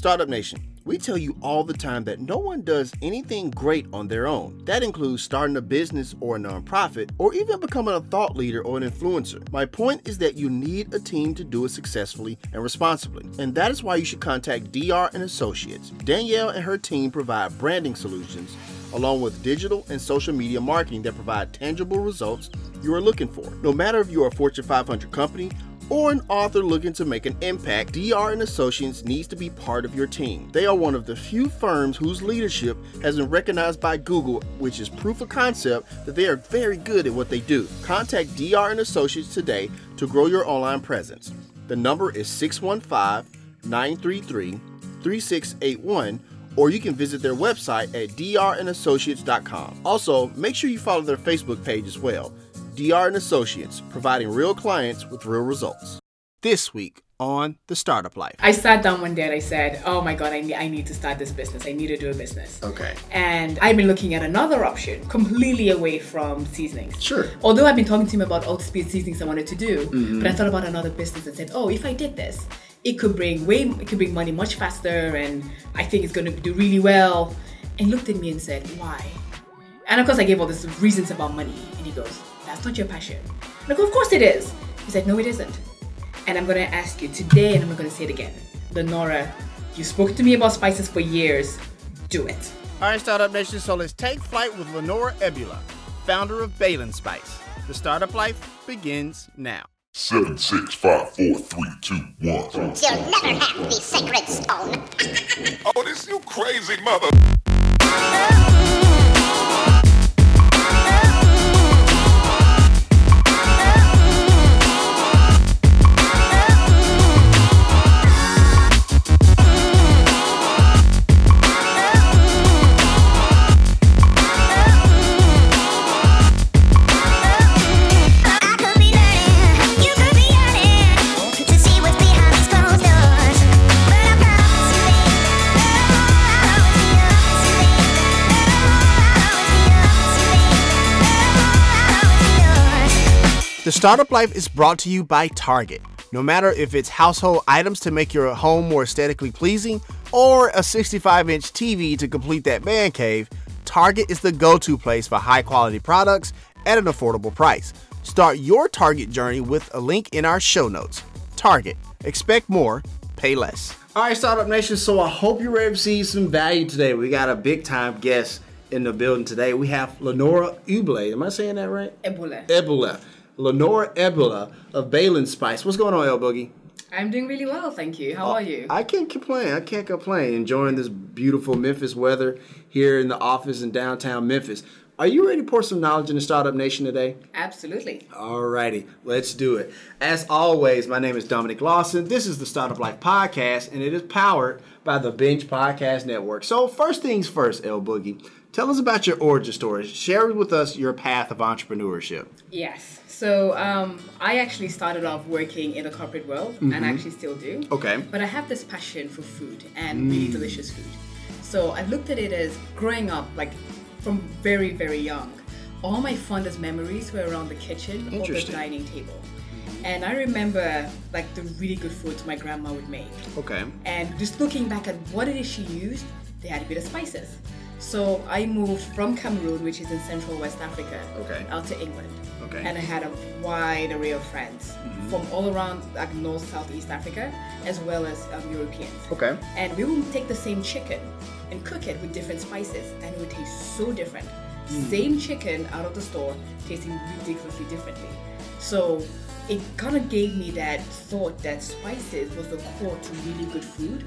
Startup Nation, we tell you all the time that no one does anything great on their own. That includes starting a business or a nonprofit, or even becoming a thought leader or an influencer. My point is that you need a team to do it successfully and responsibly, and that is why you should contact DR and Associates. Danielle and her team provide branding solutions along with digital and social media marketing that provide tangible results you are looking for. No matter if you are a Fortune 500 company or an author looking to make an impact, DR and Associates needs to be part of your team. They are one of the few firms whose leadership has been recognized by Google, which is proof of concept that they are very good at what they do. Contact DR and Associates today to grow your online presence. The number is 615-933-3681 or you can visit their website at drandassociates.com. Also, make sure you follow their Facebook page as well. DR and Associates, providing real clients with real results. This week on The Startup Life. I sat down one day and I said, Oh my God, I need, I need to start this business. I need to do a business. Okay. And I've been looking at another option, completely away from seasonings. Sure. Although I've been talking to him about all the speed seasonings I wanted to do, mm-hmm. but I thought about another business and said, Oh, if I did this, it could bring way, it could bring money much faster, and I think it's going to do really well. And he looked at me and said, Why? And of course, I gave all these reasons about money, and he goes, That's not your passion. And I go, Of course it is. He said, No, it isn't. And I'm gonna ask you today, and I'm gonna say it again. Lenora, you spoke to me about spices for years. Do it. All right, Startup Nation, so let's take flight with Lenora Ebule, founder of Bailan Spice. The Startup Life begins now. Seven, six, five, four, three, two, one. You'll never have the sacred stone. Oh, this you crazy mother. The Startup Life is brought to you by Target. No matter if it's household items to make your home more aesthetically pleasing or a 65 inch TV to complete that man cave, Target is the go to place for high quality products at an affordable price. Start your Target journey with a link in our show notes. Target. Expect more, pay less. All right, Startup Nation. So I hope you're ready to see some value today. We got a big time guest in the building today. We have Lenora Uble. Am I saying that right? Ebule. Ebule. Lenora Ebule of Bailan Spice. What's going on, El Boogie? I'm doing really well, thank you. How uh, are you? I can't complain. I can't complain. Enjoying this beautiful Memphis weather here in the office in downtown Memphis. Are you ready to pour some knowledge in the Startup Nation today? Absolutely. Alrighty, let's do it. As always, my name is Dominic Lawson. This is the Startup Life Podcast, and it is powered by the Binge Podcast Network. So, first things first, El Boogie, tell us about your origin story. Share with us your path of entrepreneurship. Yes. So um, I actually started off working in the corporate world, and I actually still do. Okay. But I have this passion for food and really delicious food. So I looked at it as growing up, like from very, very young. All my fondest memories were around the kitchen or the dining table. And I remember like the really good foods my grandma would make. Okay. And just looking back at what it is she used, they had a bit of spices. So I moved from Cameroon, which is in central West Africa, Okay. out to England. Okay. Mm-hmm. And I had a wide array of friends from all around like North, Southeast Africa, as well as um, Europeans. Okay. And we would take the same chicken and cook it with different spices, and it would taste so different. Mm. Same chicken out of the store, tasting ridiculously differently. So it kind of gave me that thought that spices was the core to really good food,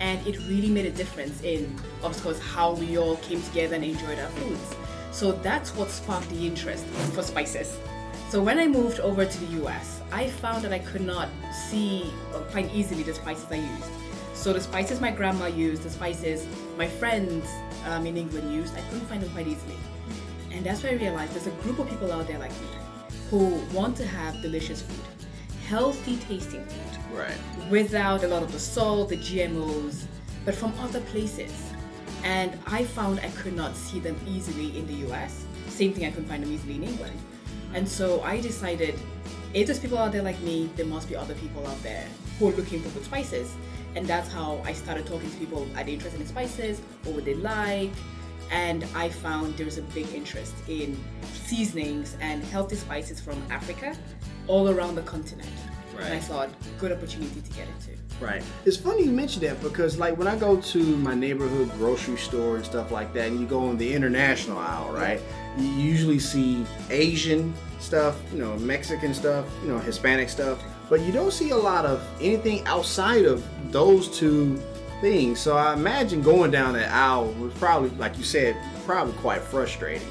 and it really made a difference in, of course, how we all came together and enjoyed our foods. So that's what sparked the interest for spices. So when I moved over to the US, I found that I could not see find easily the spices I used. So the spices my grandma used, the spices my friends um, in England used, I couldn't find them quite easily. And that's why I realized there's a group of people out there like me who want to have delicious food, healthy tasting food, Right. without a lot of the salt, the GMOs, but from other places. And I found I could not see them easily in the US. Same thing, I couldn't find them easily in England. And so I decided if there's people out there like me, there must be other people out there who are looking for good spices. And that's how I started talking to people. Are they interested in spices? What would they like? And I found there's a big interest in seasonings and healthy spices from Africa all around the continent. And I saw thought, good opportunity to get into. Right. It's funny you mention that because, like, when I go to my neighborhood grocery store and stuff like that, and you go in the international aisle, right? You usually see Asian stuff, you know, Mexican stuff, you know, Hispanic stuff, but you don't see a lot of anything outside of those two things. So I imagine going down that aisle was probably, like you said, probably quite frustrating.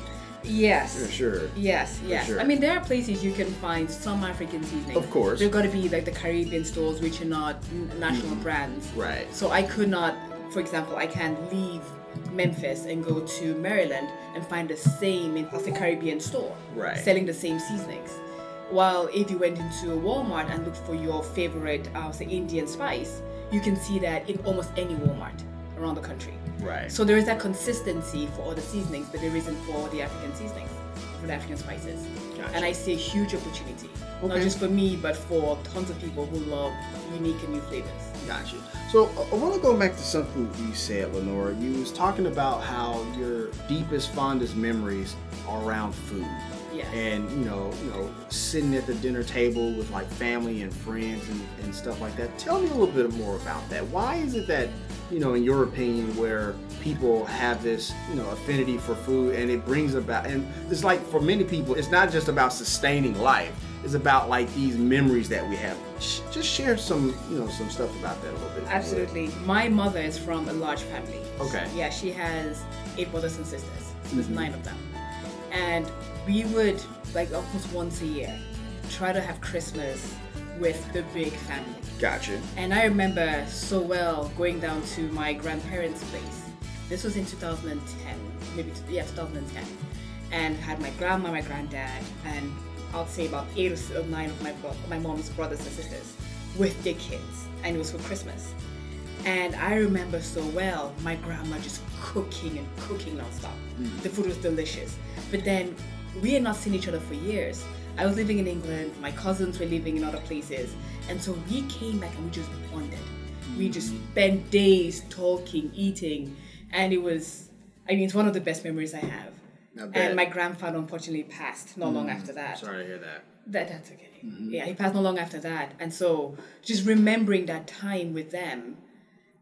Yes. For sure. Yes, yes. sure. I mean, there are places you can find some African seasonings. Of course. They've got to be like the Caribbean stores, which are not national brands. Mm-hmm. Right. So I could not, for example, I can't leave Memphis and go to Maryland and find the same in a Caribbean store. Right. Selling the same seasonings. While if you went into a Walmart and looked for your favorite, uh, say, Indian spice, you can see that in almost any Walmart around the country. Right. So there is that consistency for all the seasonings, but there isn't for the African seasonings, for the African spices. Gotcha. And I see a huge opportunity, not just for me, but for tons of people who love unique and new flavors. Got you. So I- I want to go back to something you said, Lenora. You was talking about how your deepest, fondest memories are around food. Yes. And you know, you know, sitting at the dinner table with like family and friends and, and stuff like that. Tell me a little bit more about that. Why is it that, you know, in your opinion, where people have this, you know, affinity for food and it brings about and it's like for many people, it's not just about sustaining life. It's about like these memories that we have. Just share some, you know, some stuff about that a little bit. if you would. Absolutely. My mother is from a large family. Okay. Yeah, she has eight brothers and sisters. So there's mm-hmm. nine of them. And we would, like almost once a year, try to have Christmas with the big family. Gotcha. And I remember so well going down to my grandparents' place. This was in 2010, maybe yeah, 2010, and had my grandma, my granddad, and I'll say about eight or nine of my bro- my mom's brothers and sisters with their kids, and it was for Christmas. And I remember so well my grandma just cooking and cooking nonstop. Mm. The food was delicious. But then we had not seen each other for years. I was living in England, my cousins were living in other places. And so we came back and we just bonded. We mm-hmm. just spent days talking, eating. And it was, I mean, it's one of the best memories I have. I. And my grandfather unfortunately passed not long mm-hmm. after that. Sorry to hear that. That that's okay. Mm-hmm. Yeah, he passed not long after that, and so just remembering that time with them,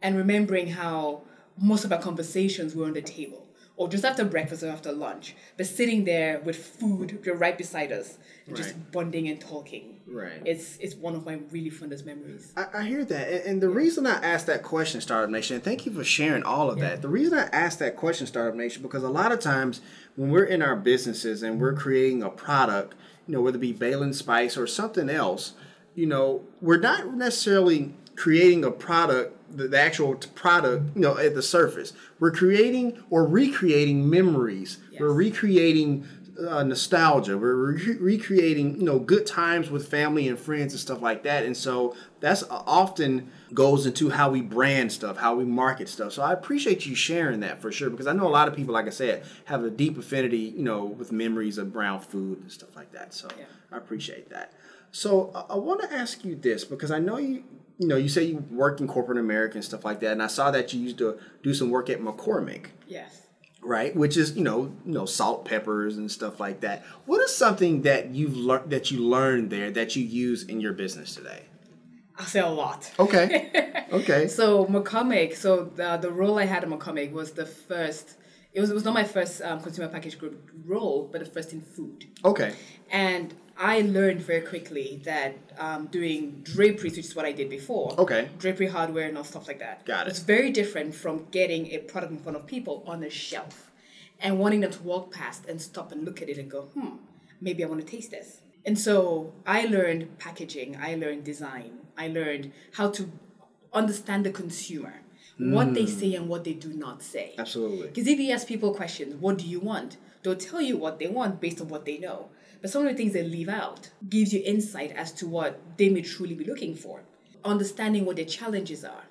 and remembering how most of our conversations were on the table, or just after breakfast or after lunch, but sitting there with food you're right beside us, and just bonding and talking. Right. It's it's one of my really fondest memories. I, I hear that, and, and the reason I asked that question, Startup Nation, and thank you for sharing all of that. The reason I asked that question, Startup Nation, because a lot of times when we're in our businesses and we're creating a product, you know, whether it be Bailan Spice or something else, you know, we're not necessarily creating a product, the, the actual product, you know, at the surface. We're creating or recreating memories. We're recreating uh, nostalgia. We're re- recreating, you know, good times with family and friends and stuff like that. And so that's uh, often goes into how we brand stuff, how we market stuff. So I appreciate you sharing that for sure because I know a lot of people, like I said, have a deep affinity, you know, with memories of brown food and stuff like that. So Yeah. I appreciate that. So I, I want to ask you this because I know you. You know, you say you work in corporate America and stuff like that, and I saw that you used to do some work at McCormick Yes. right? Which is you know you know salt, peppers, and stuff like that. What is something that you've learned that you learned there that you use in your business today? I'll say a lot. Okay, okay, So McCormick, so the, the role I had at McCormick was the first. It was, it was not my first um, consumer package group role, but the first in food. okay, And I learned very quickly that um, doing draperies, which is what I did before, Okay. drapery hardware and all stuff like that, Got it. It's very different from getting a product in front of people on a shelf and wanting them to walk past and stop and look at it and go, hmm, maybe I want to taste this. And so I learned packaging, I learned design, I learned how to understand the consumer, what they say and what they do not say. absolutely. Because if you ask people questions, what do you want? They'll tell you what they want based on what they know. But some of the things they leave out gives you insight as to what they may truly be looking for. Understanding what their challenges are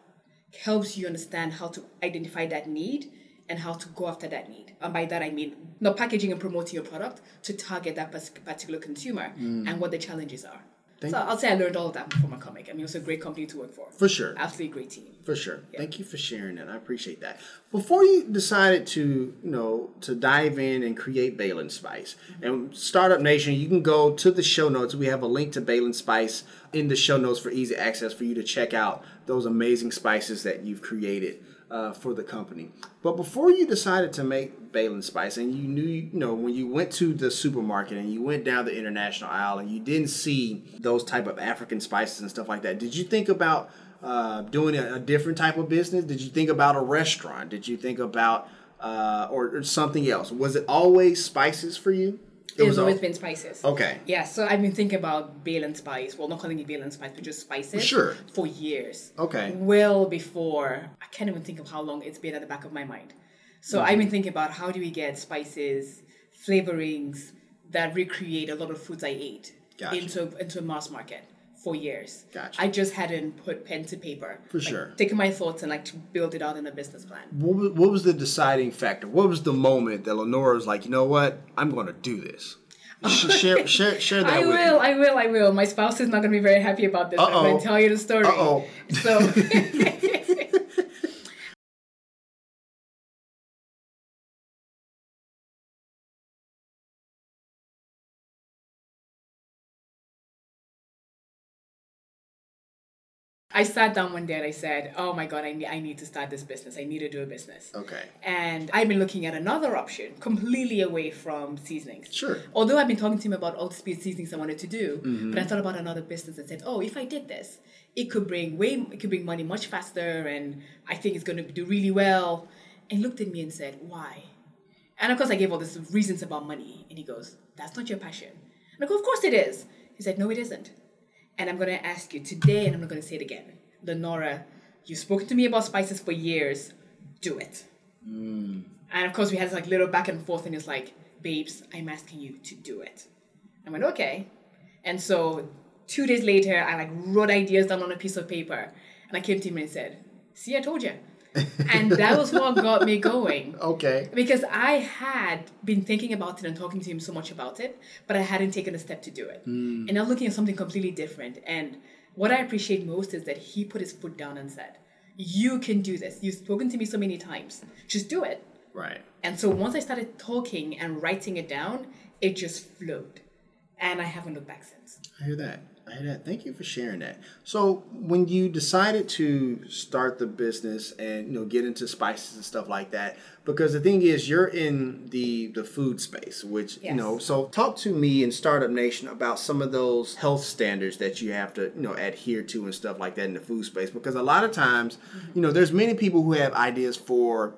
helps you understand how to identify that need and how to go after that need. And by that I mean not packaging and promoting your product to target that particular consumer mm. and what the challenges are. Thank so. I'll say I learned all of that from McCormick. I mean, it was a great company to work for. For sure. Absolutely great team. For sure. Thank you for sharing that. I appreciate that. Before you decided to, you know, to dive in and create Bailan Spice mm-hmm. and Startup Nation, you can go to the show notes. We have a link to Bailan Spice in the show notes for easy access for you to check out those amazing spices that you've created uh, for the company. But before you decided to make Bailan Spice and you knew, you know, when you went to the supermarket and you went down the international aisle and you didn't see those type of African spices and stuff like that, did you think about uh, doing a, a different type of business? Did you think about a restaurant? Did you think about uh, or, or something else? Was it always spices for you? It was always been spices. Okay. Yeah, so I've been thinking about Bailan Spice. Well, not calling it Bailan Spice, but just spices. Sure. For years. Okay. Well before, I can't even think of how long it's been at the back of my mind. So Mm-hmm. I've been thinking about how do we get spices, flavorings that recreate a lot of foods I ate Gotcha. into into a mass market for years. Gotcha. I just hadn't put pen to paper. For Like, sure. Taking my thoughts and like to build it out in a business plan. What was, what was the deciding factor? What was the moment that Lenora was like, you know what, I'm going to do this? Share, share, share that I will. I will, I will. My spouse is not going to be very happy about this. I'm Uh-oh. going to tell you the story. Uh-oh. So, I sat down one day and I said, "Oh my God, I need, I need to start this business. I need to do a business." Okay. And I've been looking at another option, completely away from seasonings. Sure. Although I've been talking to him about all the speed seasonings I wanted to do, Mm-hmm. but I thought about another business and said, "Oh, if I did this, it could bring way, it could bring money much faster, and I think it's going to do really well." And he looked at me and said, "Why?" And of course, I gave all these reasons about money, and he goes, "That's not your passion." And I go, "Of course it is." He said, "No, it isn't." And I'm going to ask you today, and I'm not going to say it again. Lenora, you've spoken to me about spices for years. Do it. Mm. And of course, we had this like little back and forth, and it's like, babes, I'm asking you to do it. I went, okay. And so two days later, I like wrote ideas down on a piece of paper, and I came to him and said, see, I told you. And that was what got me going. Okay. Because I had been thinking about it and talking to him so much about it, but I hadn't taken a step to do it. Hmm. And now looking at something completely different. And what I appreciate most is that he put his foot down and said, You can do this. You've spoken to me so many times. Just do it. Right. And so once I started talking and writing it down, it just flowed. And I haven't looked back since. I hear that. I hear that. Thank you for sharing that. So, when you decided to start the business and you know get into spices and stuff like that, because the thing is, you're in the the food space, which you know. So, talk to me in Startup Nation about some of those health standards that you have to you know adhere to and stuff like that in the food space, because a lot of times, mm-hmm. you know, there's many people who have ideas for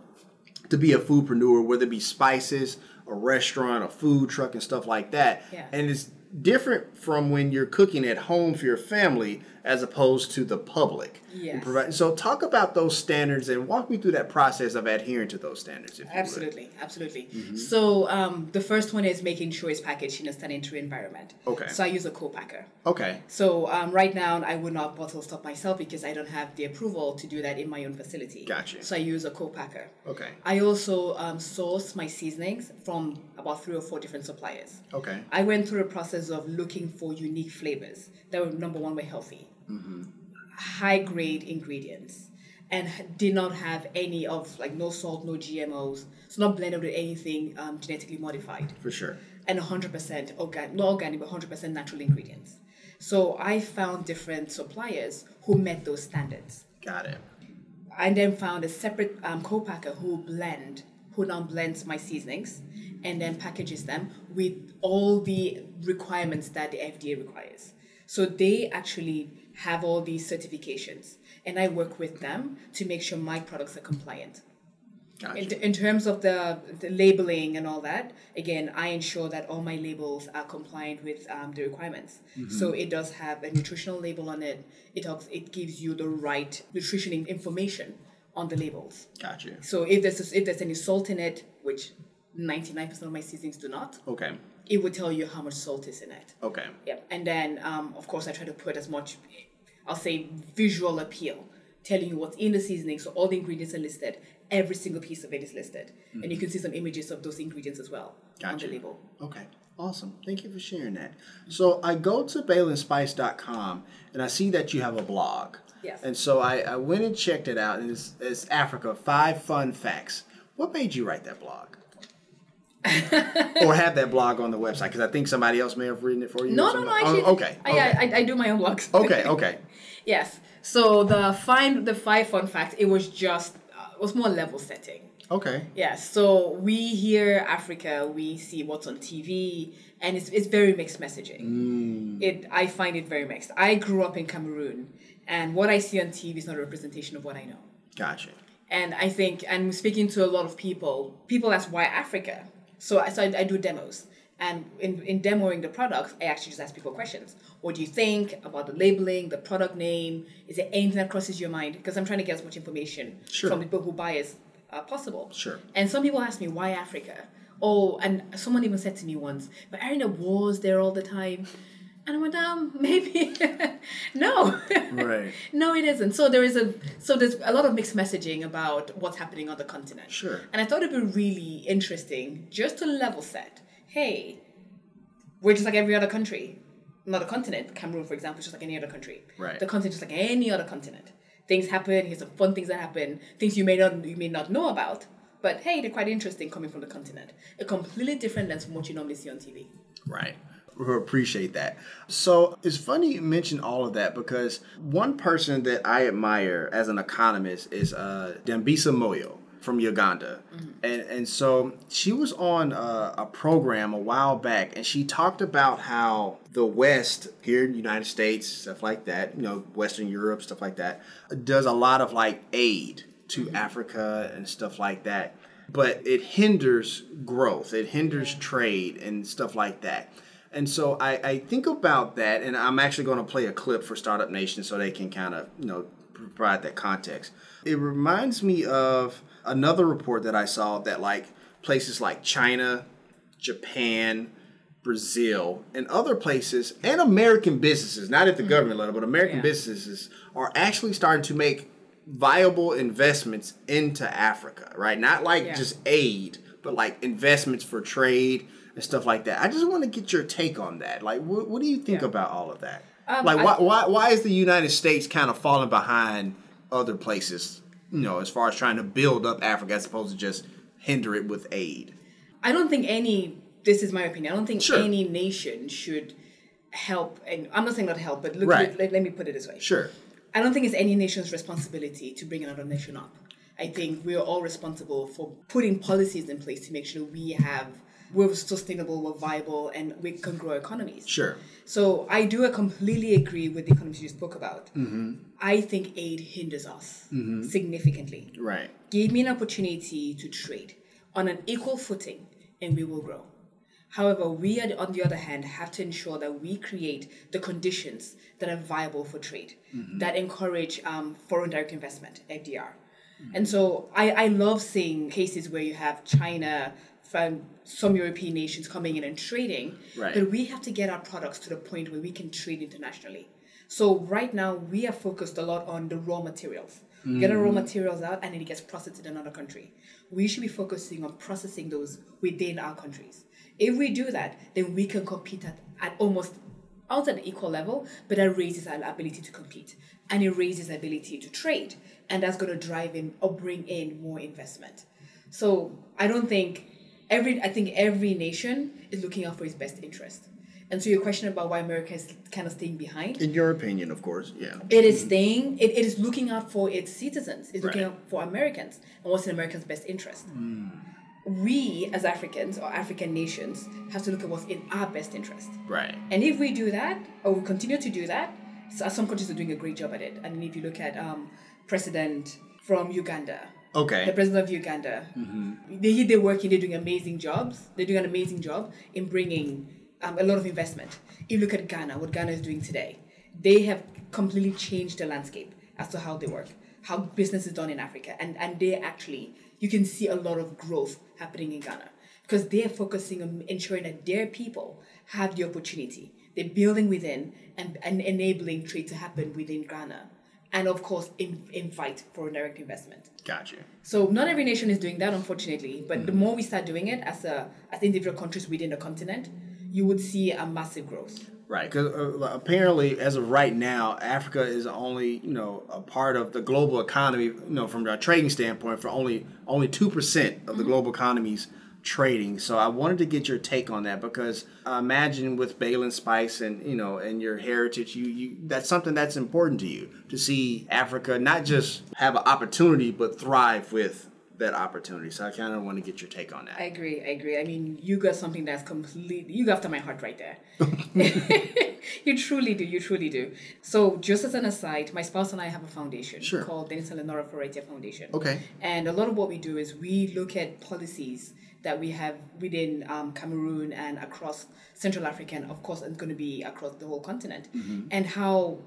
to be a foodpreneur, whether it be spices, a restaurant, a food truck, and stuff like that. Yeah. And it's different from when you're cooking at home for your family as opposed to the public. Yes. provide- so talk about those standards and walk me through that process of adhering to those standards. If you would. Absolutely, absolutely. Mm-hmm. So um, the first one is making sure it's packaged in a sanitary environment. Okay. So I use a co-packer. Okay. So um, right now I would not bottle stop myself because I don't have the approval to do that in my own facility. Gotcha. So I use a co-packer. Okay. I also um, source my seasonings from about three or four different suppliers. Okay. I went through a process of looking for unique flavors that were number one were healthy, high grade ingredients, and did not have any of like no salt, no GMOs, so not blended with anything um, genetically modified For sure. and 100% organic, not organic, but 100% natural ingredients. So I found different suppliers who met those standards. Got it. I then found a separate um, co-packer who blend, who now blends my seasonings and then packages them with all the requirements that the FDA requires. So they actually have all these certifications, and I work with them to make sure my products are compliant. Gotcha. In, in terms of the, the labeling and all that, again, I ensure that all my labels are compliant with um, the requirements. So it does have a nutritional label on it. It helps, it gives you the right nutrition information on the labels. Gotcha. So if there's if there's any salt in it, which 99% of my seasonings do not, Okay. it would tell you how much salt is in it. Okay. Yep. And then, um, of course, I try to put as much, I'll say, visual appeal telling you what's in the seasoning. So all the ingredients are listed. Every single piece of it is listed. And you mm-hmm. can see some images of those ingredients as well on the label. Okay, awesome. Thank you for sharing that. So I go to BailanSpice.com and I see that you have a blog. Yes. And so I, I went and checked it out, and it's, it's Africa Five Fun Facts. What made you write that blog? or have that blog on the website? Because I think somebody else may have written it for you. No, no, no. Oh, actually, Oh, okay. I, okay. I, I do my own blogs. okay, okay. Yes. So the find the five fun facts. It was just uh, it was more level setting. Okay. Yeah, so we here Africa, we see what's on TV, and it's, it's very mixed messaging. It I find it very mixed. I grew up in Cameroon, and what I see on TV is not a representation of what I know. Gotcha. And I think, and speaking to a lot of people, people ask why Africa. So I so I, I do demos, and in in demoing the products, I actually just ask people questions. What do you think about the labeling, the product name? Is there anything that crosses your mind? Because I'm trying to get as much information Sure. from people who buy as uh, possible. Sure. And some people ask me why Africa. Oh, and someone even said to me once, "But aren't there wars there all the time?" And I went, um, maybe no. Right. No, it isn't. So there is a so there's a lot of mixed messaging about what's happening on the continent. Sure. And I thought it'd be really interesting just to level set. Hey, we're just like every other country. Not a continent. Cameroon, for example, is just like any other country. Right. The continent is just like any other continent. Things happen. Here's some fun things that happen. Things you may not you may not know about. But hey, they're quite interesting coming from the continent. A completely different lens from what you normally see on TV. Right. We appreciate that. So it's funny you mention all of that because one person that I admire as an economist is uh, Dambisa Moyo from Uganda. Mm-hmm. And, and so she was on a, a program a while back and she talked about how the West, here in the United States, stuff like that, you know, Western Europe, stuff like that, does a lot of like aid to mm-hmm. Africa and stuff like that. But it hinders growth, it hinders trade and stuff like that. And so I, I think about that, and I'm actually going to play a clip for Startup Nation so they can kind of, you know, provide that context. It reminds me of another report that I saw that like places like China, Japan, Brazil, and other places, and American businesses, not at the government level, but American Yeah. businesses are actually starting to make viable investments into Africa, right? Not like Yeah. just aid, but like investments for trade and stuff like that. I just want to get your take on that. Like, what, what do you think Yeah. about all of that? Um, like, I- why, why, why is the United States kind of falling behind other places, you know, as far as trying to build up Africa as opposed to just hinder it with aid? I don't think any. This is my opinion. I don't think Sure. any nation should help. And I'm not saying not help, but look. Right. Let, let me put it this way. Sure. I don't think it's any nation's responsibility to bring another nation up. I think we are all responsible for putting policies in place to make sure we have we're sustainable, we're viable, and we can grow economies. Sure. So I do completely agree with the economists you spoke about. Mm-hmm. I think aid hinders us mm-hmm. significantly Right. give me an opportunity to trade on an equal footing and we will grow. However, we, on the- other hand, have to ensure that we create the conditions that are viable for trade, mm-hmm. that encourage um, foreign direct investment, FDR. And so I, I love seeing cases where you have China, from some European nations coming in and trading, Right. but we have to get our products to the point where we can trade internationally. So right now we are focused a lot on the raw materials. We get our raw mm. materials out and then it gets processed in another country. We should be focusing on processing those within our countries. If we do that, then we can compete at, at almost out at an equal level, but that raises our ability to compete and it raises our ability to trade. And that's going to drive in or bring in more investment. So I don't think every I think every nation is looking out for its best interest. And so your question about why America is kind of staying behind, In your opinion, of course. Yeah. it is staying. It, it is looking out for its citizens. It's looking Right. out for Americans and what's in Americans' best interest. We as Africans or African nations have to look at what's in our best interest. Right. And if we do that, or we continue to do that, so some countries are doing a great job at it. I And if you look at um, President from Uganda, the president of Uganda, they they're working, they're doing amazing jobs. They're doing an amazing job in bringing um, a lot of investment. If you look at Ghana, what Ghana is doing today, they have completely changed the landscape as to how they work, how business is done in Africa, and and they actually you can see a lot of growth happening in Ghana. Because they're focusing on ensuring that their people have the opportunity. They're building within and, and enabling trade to happen within Ghana and of course in, invite foreign direct investment. Gotcha. So not every nation is doing that, unfortunately. But the more we start doing it as a as individual countries within the continent, you would see a massive growth. Right, because uh, apparently, as of right now, Africa is only you know a part of the global economy. You know, from a trading standpoint, for only only two percent of the global economy's trading. So I wanted to get your take on that because I imagine with Bailan Spice and you know and your heritage, you you that's something that's important to you to see Africa not just have an opportunity but thrive with that opportunity. So I kind of want to get your take on that. I agree. I agree. I mean, you got something that's completely you got to my heart right there. you truly do. You truly do. So, just as an aside, my spouse and I have a foundation Sure. called Dennis and Lenora Ferretia Foundation. Okay. And a lot of what we do is we look at policies that we have within um, Cameroon and across Central Africa, and of course, it's going to be across the whole continent, Mm-hmm. and how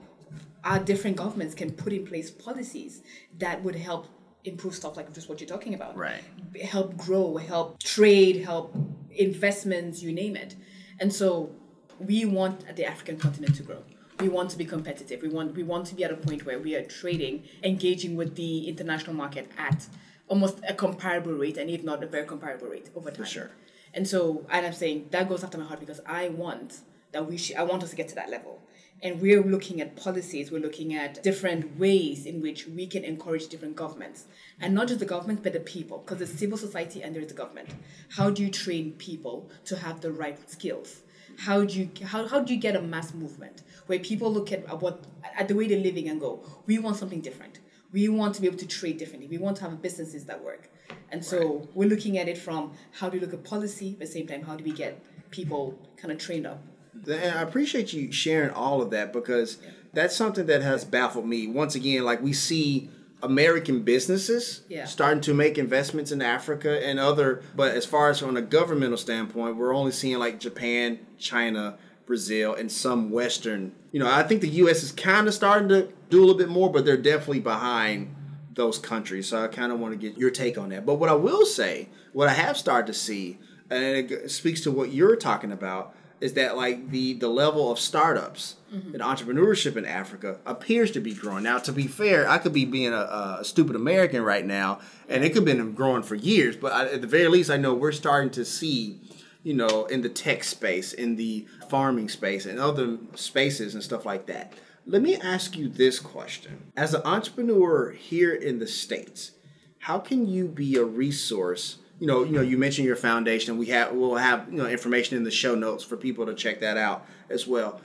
our different governments can put in place policies that would help improve stuff like just what you're talking about Right. help grow, help trade, help investments, you name it. And so we want the African continent to grow. We want to be competitive. We want we want to be at a point where we are trading, engaging with the international market at almost a comparable rate, and if not a very comparable rate over time. sure. And so, and I'm saying that goes after my heart because I want that we should. I want us to get to that level. And we're looking at policies. We're looking at different ways in which we can encourage different governments, and not just the government, but the people. Because there's civil society and there's the government. How do you train people to have the right skills? How do you how, how do you get a mass movement where people look at what at the way they're living and go, we want something different. We want to be able to trade differently. We want to have businesses that work. And so we're looking at it from how do we look at policy, at the same time, how do we get people kind of trained up? And I appreciate you sharing all of that because that's something that has baffled me. Once again, like we see American businesses Yeah. starting to make investments in Africa and other, but as far as from a governmental standpoint, we're only seeing like Japan, China, Brazil, and some Western. You know, I think the U.S. is kind of starting to do a little bit more, but they're definitely behind those countries. So I kind of want to get your take on that. But what I will say, what I have started to see, and it speaks to what you're talking about, is that like the the level of startups mm-hmm. and entrepreneurship in Africa appears to be growing. Now, to be fair, I could be being a, a stupid American right now, and it could have been growing for years. But I, at the very least, I know we're starting to see you know, in the tech space, in the farming space, and other spaces and stuff like that. Let me ask you this question. As an entrepreneur here in the States, how can you be a resource? You know, you know, you mentioned your foundation. We have we'll have, you know, information in the show notes for people to check that out as well.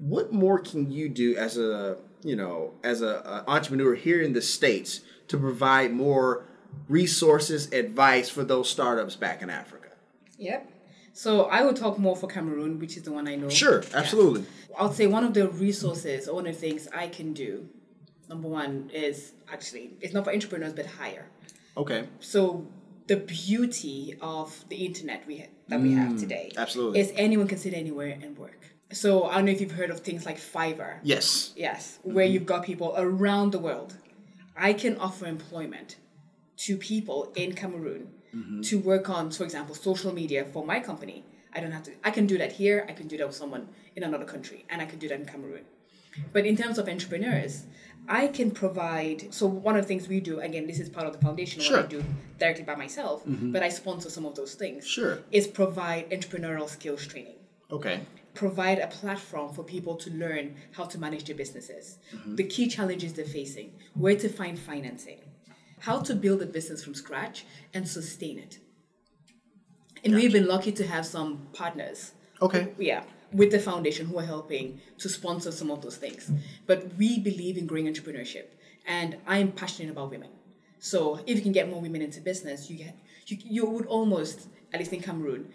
What more can you do as a, you know, as a, a entrepreneur here in the States to provide more resources, advice for those startups back in Africa? Yep. So I will talk more for Cameroon, which is the one I know. Sure, absolutely. I'll say one of the resources, or one of the things I can do, number one is actually, it's not for entrepreneurs, but hire. Okay. So the beauty of the internet we ha- that we have today Mm, absolutely. is anyone can sit anywhere and work. So I don't know if you've heard of things like Fiverr. Yes. Yes, where you've got people around the world. I can offer employment to people in Cameroon Mm-hmm. to work on, for example, social media for my company. I don't have to, I can do that here, I can do that with someone in another country, and I can do that in Cameroon. But in terms of entrepreneurs, I can provide. So one of the things we do, again, this is part of the foundation. Sure. What I do directly by myself, mm-hmm. but I sponsor some of those things. Sure. Is provide entrepreneurial skills training Okay. provide a platform for people to learn how to manage their businesses, mm-hmm. the key challenges they're facing, where to find financing, how to build a business from scratch and sustain it. And we've been lucky to have some partners, Okay. yeah, with the foundation who are helping to sponsor some of those things. But we believe in growing entrepreneurship, and I'm passionate about women. So if you can get more women into business, you get you, you would almost, at least in Cameroon,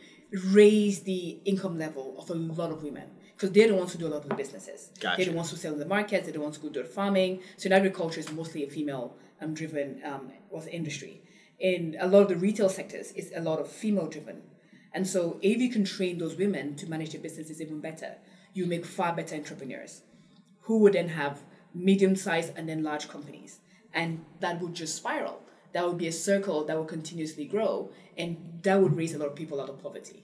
raise the income level of a lot of women because they're the ones who do a lot of the businesses. They're Gotcha. the ones who sell in the markets. They're the ones who do the farming. So in agriculture, is mostly a female um, driven um, was industry. In a lot of the retail sectors, it's a lot of female driven. And so if you can train those women to manage their businesses even better, you make far better entrepreneurs who would then have medium sized and then large companies. And that would just spiral. That would be a circle that will continuously grow and that would raise a lot of people out of poverty.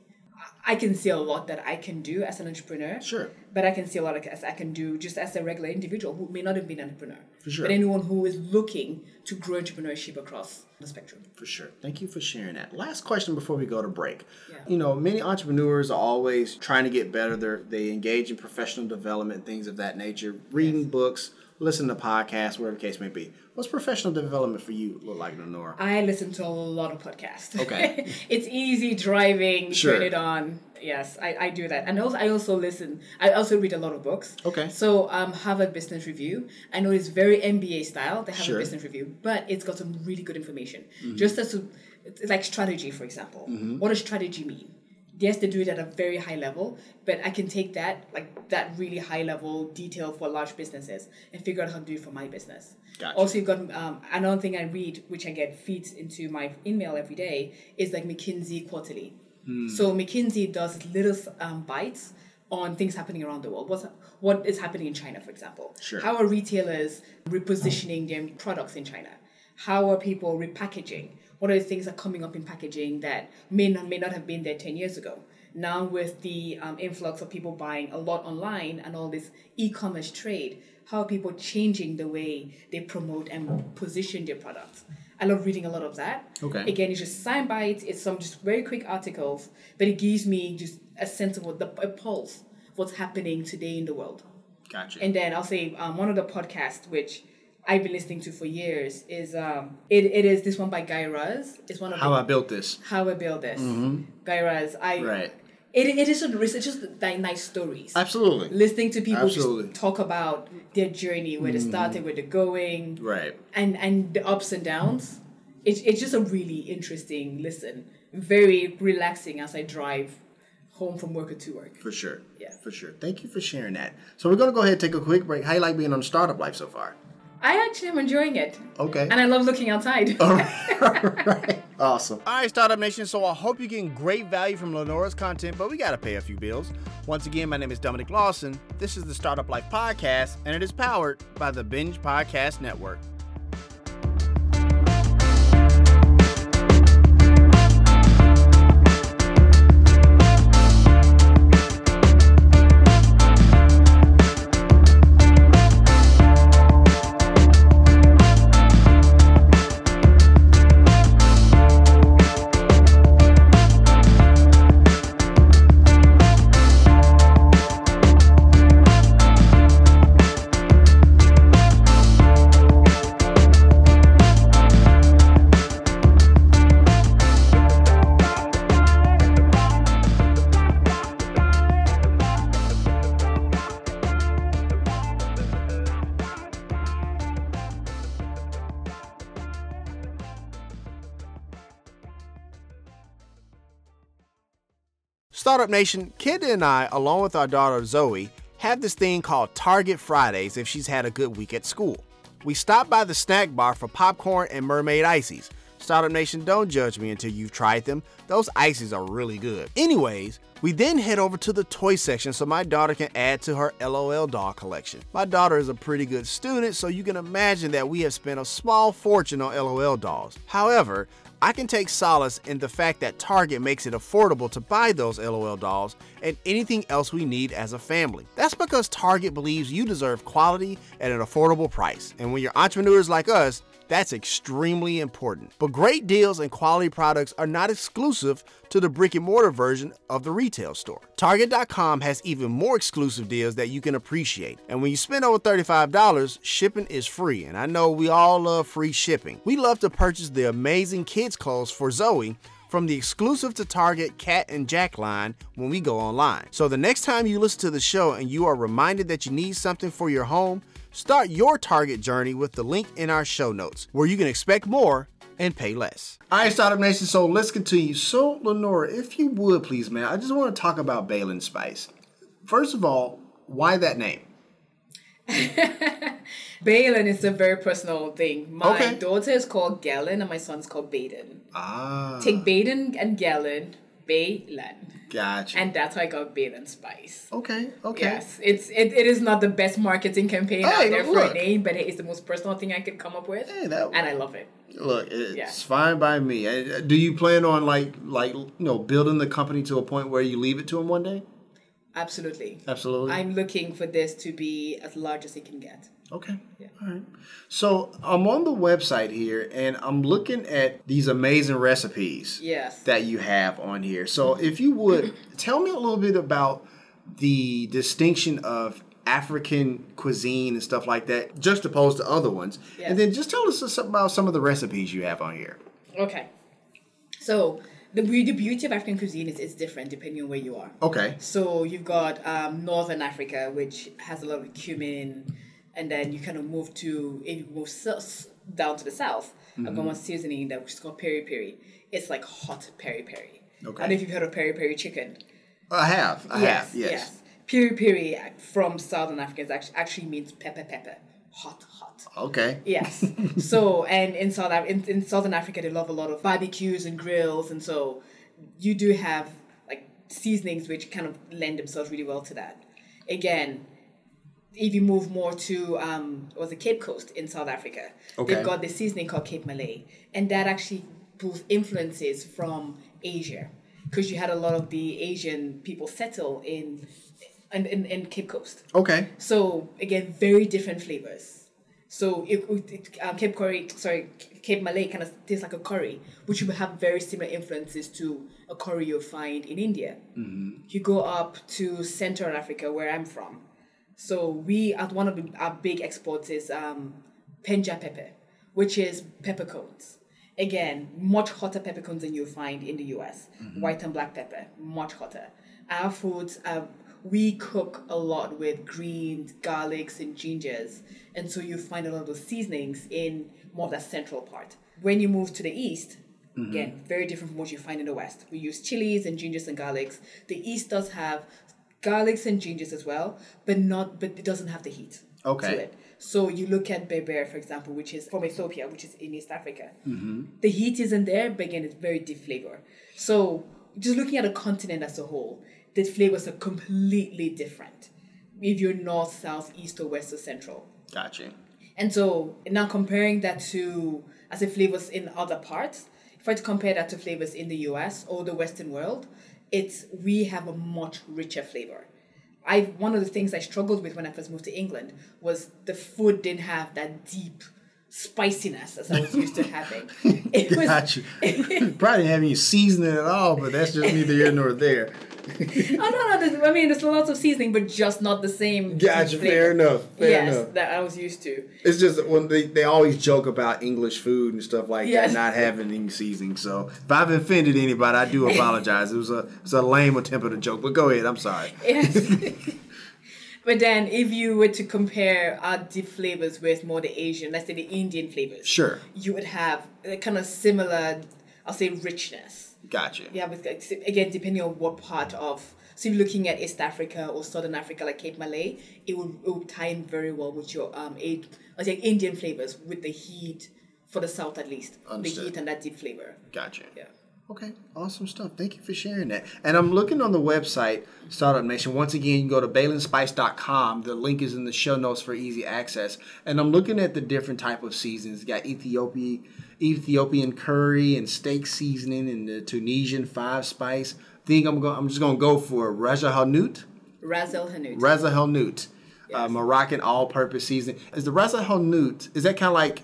I can see a lot that I can do as an entrepreneur. Sure. But I can see a lot as I can do just as a regular individual who may not have been an entrepreneur. For sure. But anyone who is looking to grow entrepreneurship across the spectrum. For sure. Thank you for sharing that. Last question before we go to break. Yeah. You know, many entrepreneurs are always trying to get better. They're, they engage in professional development, things of that nature, reading books, listening to podcasts, whatever the case may be. What's professional development for you look like, Lenora? I listen to a lot of podcasts. Okay. it's easy driving, Sure. turn it on. Yes, I, I do that. And also I also listen. I also read a lot of books. Okay. So um Harvard Business Review. I know it's very MBA style, the Harvard Sure. Mm-hmm. Business Review, but it's got some really good information. Just as to, like strategy, for example. What does strategy mean? Yes, they do it at a very high level, but I can take that, like that really high level detail for large businesses and figure out how to do it for my business. Gotcha. Also, you've got um, another thing I read, which I get feeds into my email every day, is like McKinsey Quarterly. So McKinsey does little um, bites on things happening around the world. What's what is happening in China, for example? Sure. How are retailers repositioning their products in China? How are people repackaging? What are the things that are coming up in packaging that may not may not have been there ten years ago? Now with the um, influx of people buying a lot online and all this e-commerce trade, how are people changing the way they promote and position their products? I love reading a lot of that. Okay. Again, it's just sign bites. It's some just very quick articles, but it gives me just a sense of what the a pulse of what's happening today in the world. Gotcha. And then I'll say um, one of the podcasts which I've been listening to for years is um, it, it is this one by Guy Raz. It's one of How the, I built this. How I Build This. Guy Raz. I Right. It, it is a, it's just like nice stories. Absolutely. Listening to people Absolutely. just talk about their journey, where they started, where they're going, Right. and and the ups and downs. It's it's just a really interesting listen. Very relaxing as I drive home from work or to work. For sure. Yeah. For sure. Thank you for sharing that. So we're gonna go ahead and take a quick break. How you like being on startup life so far? I actually am enjoying it. Okay. And I love looking outside. All right. Awesome. All right, Startup Nation. So I hope you're getting great value from Lenora's content, but we got to pay a few bills. Once again, my name is Dominic Lawson. This is the Startup Life Podcast, and it is powered by the Binge Podcast Network. Startup Nation, Kid and I, along with our daughter Zoe, have this thing called Target Fridays if she's had a good week at school. We stop by the snack bar for popcorn and mermaid ices. Startup Nation, don't judge me until you've tried them. Those ices are really good. Anyways, we then head over to the toy section so my daughter can add to her LOL doll collection. My daughter is a pretty good student, so you can imagine that we have spent a small fortune on LOL dolls. However, I can take solace in the fact that Target makes it affordable to buy those LOL dolls and anything else we need as a family. That's because Target believes you deserve quality at an affordable price. And when you're entrepreneurs like us, that's extremely important. But great deals and quality products are not exclusive to the brick and mortar version of the retail store. Target.com has even more exclusive deals that you can appreciate. And when you spend over $35, shipping is free. And I know we all love free shipping. We love to purchase the amazing kids' clothes for Zoe from the exclusive to Target Cat and Jack line when we go online. So the next time you listen to the show and you are reminded that you need something for your home, start your Target journey with the link in our show notes, where you can expect more and pay less. All right, Startup Nation, so let's continue. So, Lenora, if you would please, man, I just want to talk about Bailan Spice. First of all, why that name? Bailan is a very personal thing. My Okay. daughter is called Galen and my son's called Baden. Ah. Take Baden and Galen, Bailan. Gotcha. And that's how I got Bailan Spice. okay. Okay. Yes, it's it, it is not the best marketing campaign Hey, out there for look. a name, but it is the most personal thing I could come up with, Hey, that- and I love it. Look, it's Yeah. fine by me. Uh, Do you plan on like like you know building the company to a point where you leave it to him one day? Absolutely. Absolutely. I'm looking for this to be as large as it can get. Okay. All right. So I'm on the website here and I'm looking at these amazing recipes Yes. that you have on here. So if you would tell me a little bit about the distinction of African cuisine and stuff like that, just opposed to other ones. Yes. And then just tell us about some of the recipes you have on here. Okay. So the, the beauty of African cuisine is it's different depending on where you are. Okay. So you've got um, Northern Africa, which has a lot of cumin, and then you kind of move to if you move down to the south, I've got one seasoning that which is called peri peri. It's like hot peri peri. Okay. I don't know if you've heard of peri peri chicken. I have. I have. Yes. Peri peri from Southern Africa is actually, actually means pepper pepper, hot hot. Okay. Yes. so, and in South in, in Southern Africa, they love a lot of barbecues and grills, and so you do have like seasonings which kind of lend themselves really well to that. Again, if you move more to um, was the Cape Coast in South Africa, Okay. they've got this seasoning called Cape Malay, and that actually pulls influences from Asia because you had a lot of the Asian people settle in in, in, in Cape Coast. Okay. So again, very different flavors. So it, it um, Cape curry, sorry, Cape Malay kind of tastes like a curry, which will have very similar influences to a curry you'll find in India. You go up to Central Africa, where I'm from. So we, at one of the, our big exports is um, Penja pepper, which is peppercorns. Again, much hotter peppercorns than you'll find in the US. White and black pepper, much hotter. Our foods, uh, we cook a lot with greens, garlics, and gingers. And so you find a lot of those seasonings in more of that central part. When you move to the east, again, very different from what you find in the west. We use chilies and gingers and garlics. The east does have garlics and gingers as well, but not but it doesn't have the heat Okay. to it. So you look at berbere, for example, which is from Ethiopia, which is in East Africa. Mm-hmm. The heat isn't there, but again, it's very deep flavor. So just looking at a continent as a whole, the flavors are completely different. If you're north, south, east, or west, or central. Gotcha. And so now comparing that to as a flavors in other parts, if I to compare that to flavors in the US or the Western world, it's we have a much richer flavor. I one of the things I struggled with when I first moved to England was the food didn't have that deep spiciness as I was used to having. It was Gotcha. Probably didn't have any seasoning at all, but that's just neither here nor there. Oh no no I mean there's lots of seasoning but just not the same. Gotcha. deep Fair enough. Fair yes, enough. that I was used to. It's just when they, they always joke about English food and stuff like Yes. that, not having any seasoning. So if I've offended anybody, I do apologize. It was a it's a lame attempt at a joke, but go ahead. I'm sorry. Yes. but then, if you were to compare our deep flavors with more the Asian, let's say the Indian flavors, Sure. you would have a kind of similar, I'll say, richness. Gotcha. Yeah, with again, depending on what part of. So if you're looking at East Africa or Southern Africa, like Cape Malay, it would, it would tie in very well with your um, aid, I say Indian flavors with the heat for the south at least, Understood. the heat and that deep flavor. Gotcha. Yeah. Okay, awesome stuff. Thank you for sharing that. And I'm looking on the website, Startup Nation. Once again, you go to BailanSpice.com. The link is in the show notes for easy access. And I'm looking at the different type of seasons. You got Ethiopia, Ethiopian curry and steak seasoning and the Tunisian five spice. think I'm going. I'm just going to go for Raja Hanout. Razel Hanout. Raza Hanout, uh, Moroccan all-purpose seasoning. Is the Raza Hanout? Is that kind of like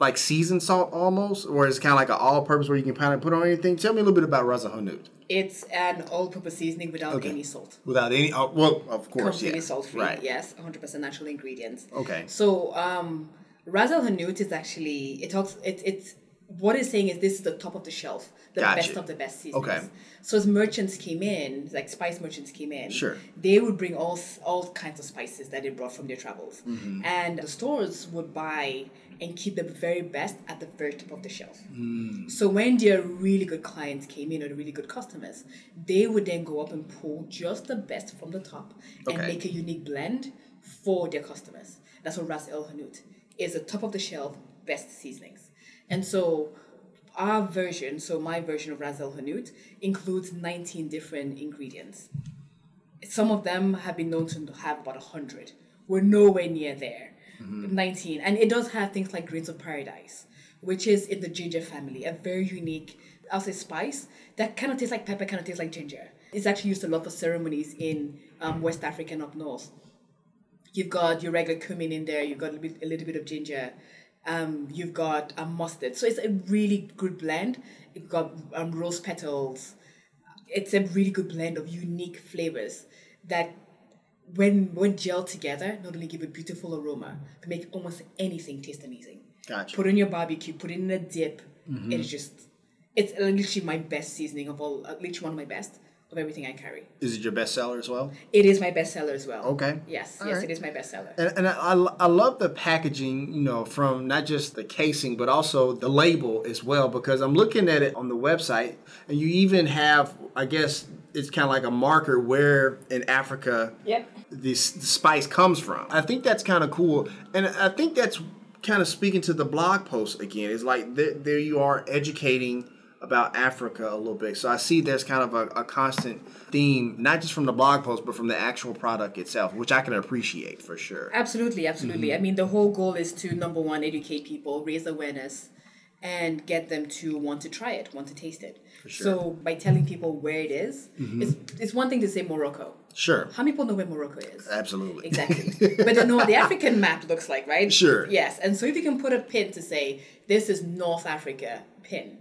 like seasoned salt almost, or it's kind of like an all-purpose where you can kind of put on anything? Tell me a little bit about Raza Hanout It's an all-purpose seasoning without Okay. any salt. without any. Oh, well, of course, completely yeah. salt free. Right. Yes, 100% natural ingredients. Okay. So, um, Hanout is actually it talks it it's what it's saying is this is the top of the shelf, the Gotcha. best of the best seasonings. Okay. So as merchants came in, like spice merchants came in, Sure. they would bring all all kinds of spices that they brought from their travels, Mm-hmm. and the stores would buy and keep the very best at the very top of the shelf. Mm. So when their really good clients came in or the really good customers, they would then go up and pull just the best from the top and Okay. make a unique blend for their customers. That's what Ras El Hanout is the top of the shelf best seasonings. And so our version, so my version of Ras El Hanout, includes 19 different ingredients. Some of them have been known to have about 100. We're nowhere near there. 19. And it does have things like grains of paradise, which is in the ginger family, a very unique, I'll say, spice that kind of tastes like pepper, kind of tastes like ginger. It's actually used a lot for ceremonies in um, West Africa and up north. You've got your regular cumin in there. You've got a little bit, a little bit of ginger. Um, you've got um, mustard. So it's a really good blend. You've got um, rose petals. It's a really good blend of unique flavors that, when when gelled together, not only give a beautiful aroma, but make almost anything taste amazing. Gotcha. Put it in your barbecue. Put it in a dip. It's just, it's literally my best seasoning of all. uh, Literally one of my best of everything I carry. Is it your bestseller as well? It is my bestseller as well. Okay. Yes, All yes, right. it is my bestseller. And, and I, I, I love the packaging, you know, from not just the casing, but also the label as well, because I'm looking at it on the website, and you even have, I guess, it's kind of like a marker where in Africa Yep. this spice comes from. I think that's kind of cool, and I think that's kind of speaking to the blog post again. It's like there, there you are educating about Africa a little bit. So I see there's kind of a, a constant theme, not just from the blog post, but from the actual product itself, which I can appreciate for sure. Absolutely, absolutely. Mm-hmm. I mean, the whole goal is to number one, educate people, raise awareness, and get them to want to try it, want to taste it. Sure. So by telling people where it is, mm-hmm. it's, it's one thing to say Morocco. Sure. How many people know where Morocco is? Absolutely. Exactly. but they know what the African map looks like, right? Sure. Yes. And so if you can put a pin to say, this is North Africa, pin,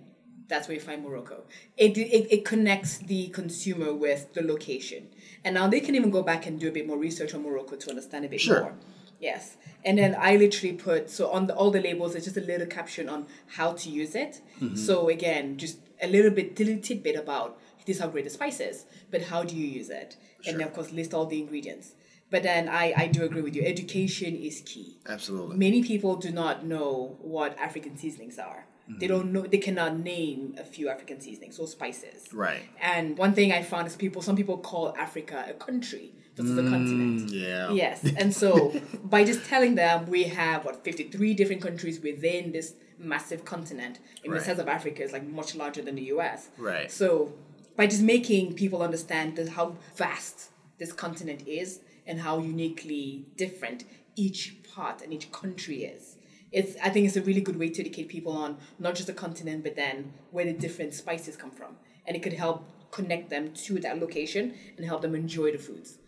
that's where you find Morocco. It, it, it connects the consumer with the location. And now they can even go back and do a bit more research on Morocco to understand a bit Sure. more. Yes. And then I literally put, so on the, all the labels, it's just a little caption on how to use it. Mm-hmm. So again, just a little bit, little tidbit about this is how great the spice is, but how do you use it? And then, of course, list all the ingredients. But then I, I do agree with you. Education is key. Absolutely. Many people do not know what African seasonings are. They don't know. They cannot name a few African seasonings or spices. Right. And one thing I found is people. Some people call Africa a country versus a mm, continent. Yeah. Yes. And so by just telling them we have what 53 different countries within this massive continent in Right. the sense of Africa is like much larger than the US. Right. So by just making people understand that how vast this continent is and how uniquely different each part and each country is. It's I think it's a really good way to educate people on not just the continent but then where the different spices come from. And it could help connect them to that location and help them enjoy the foods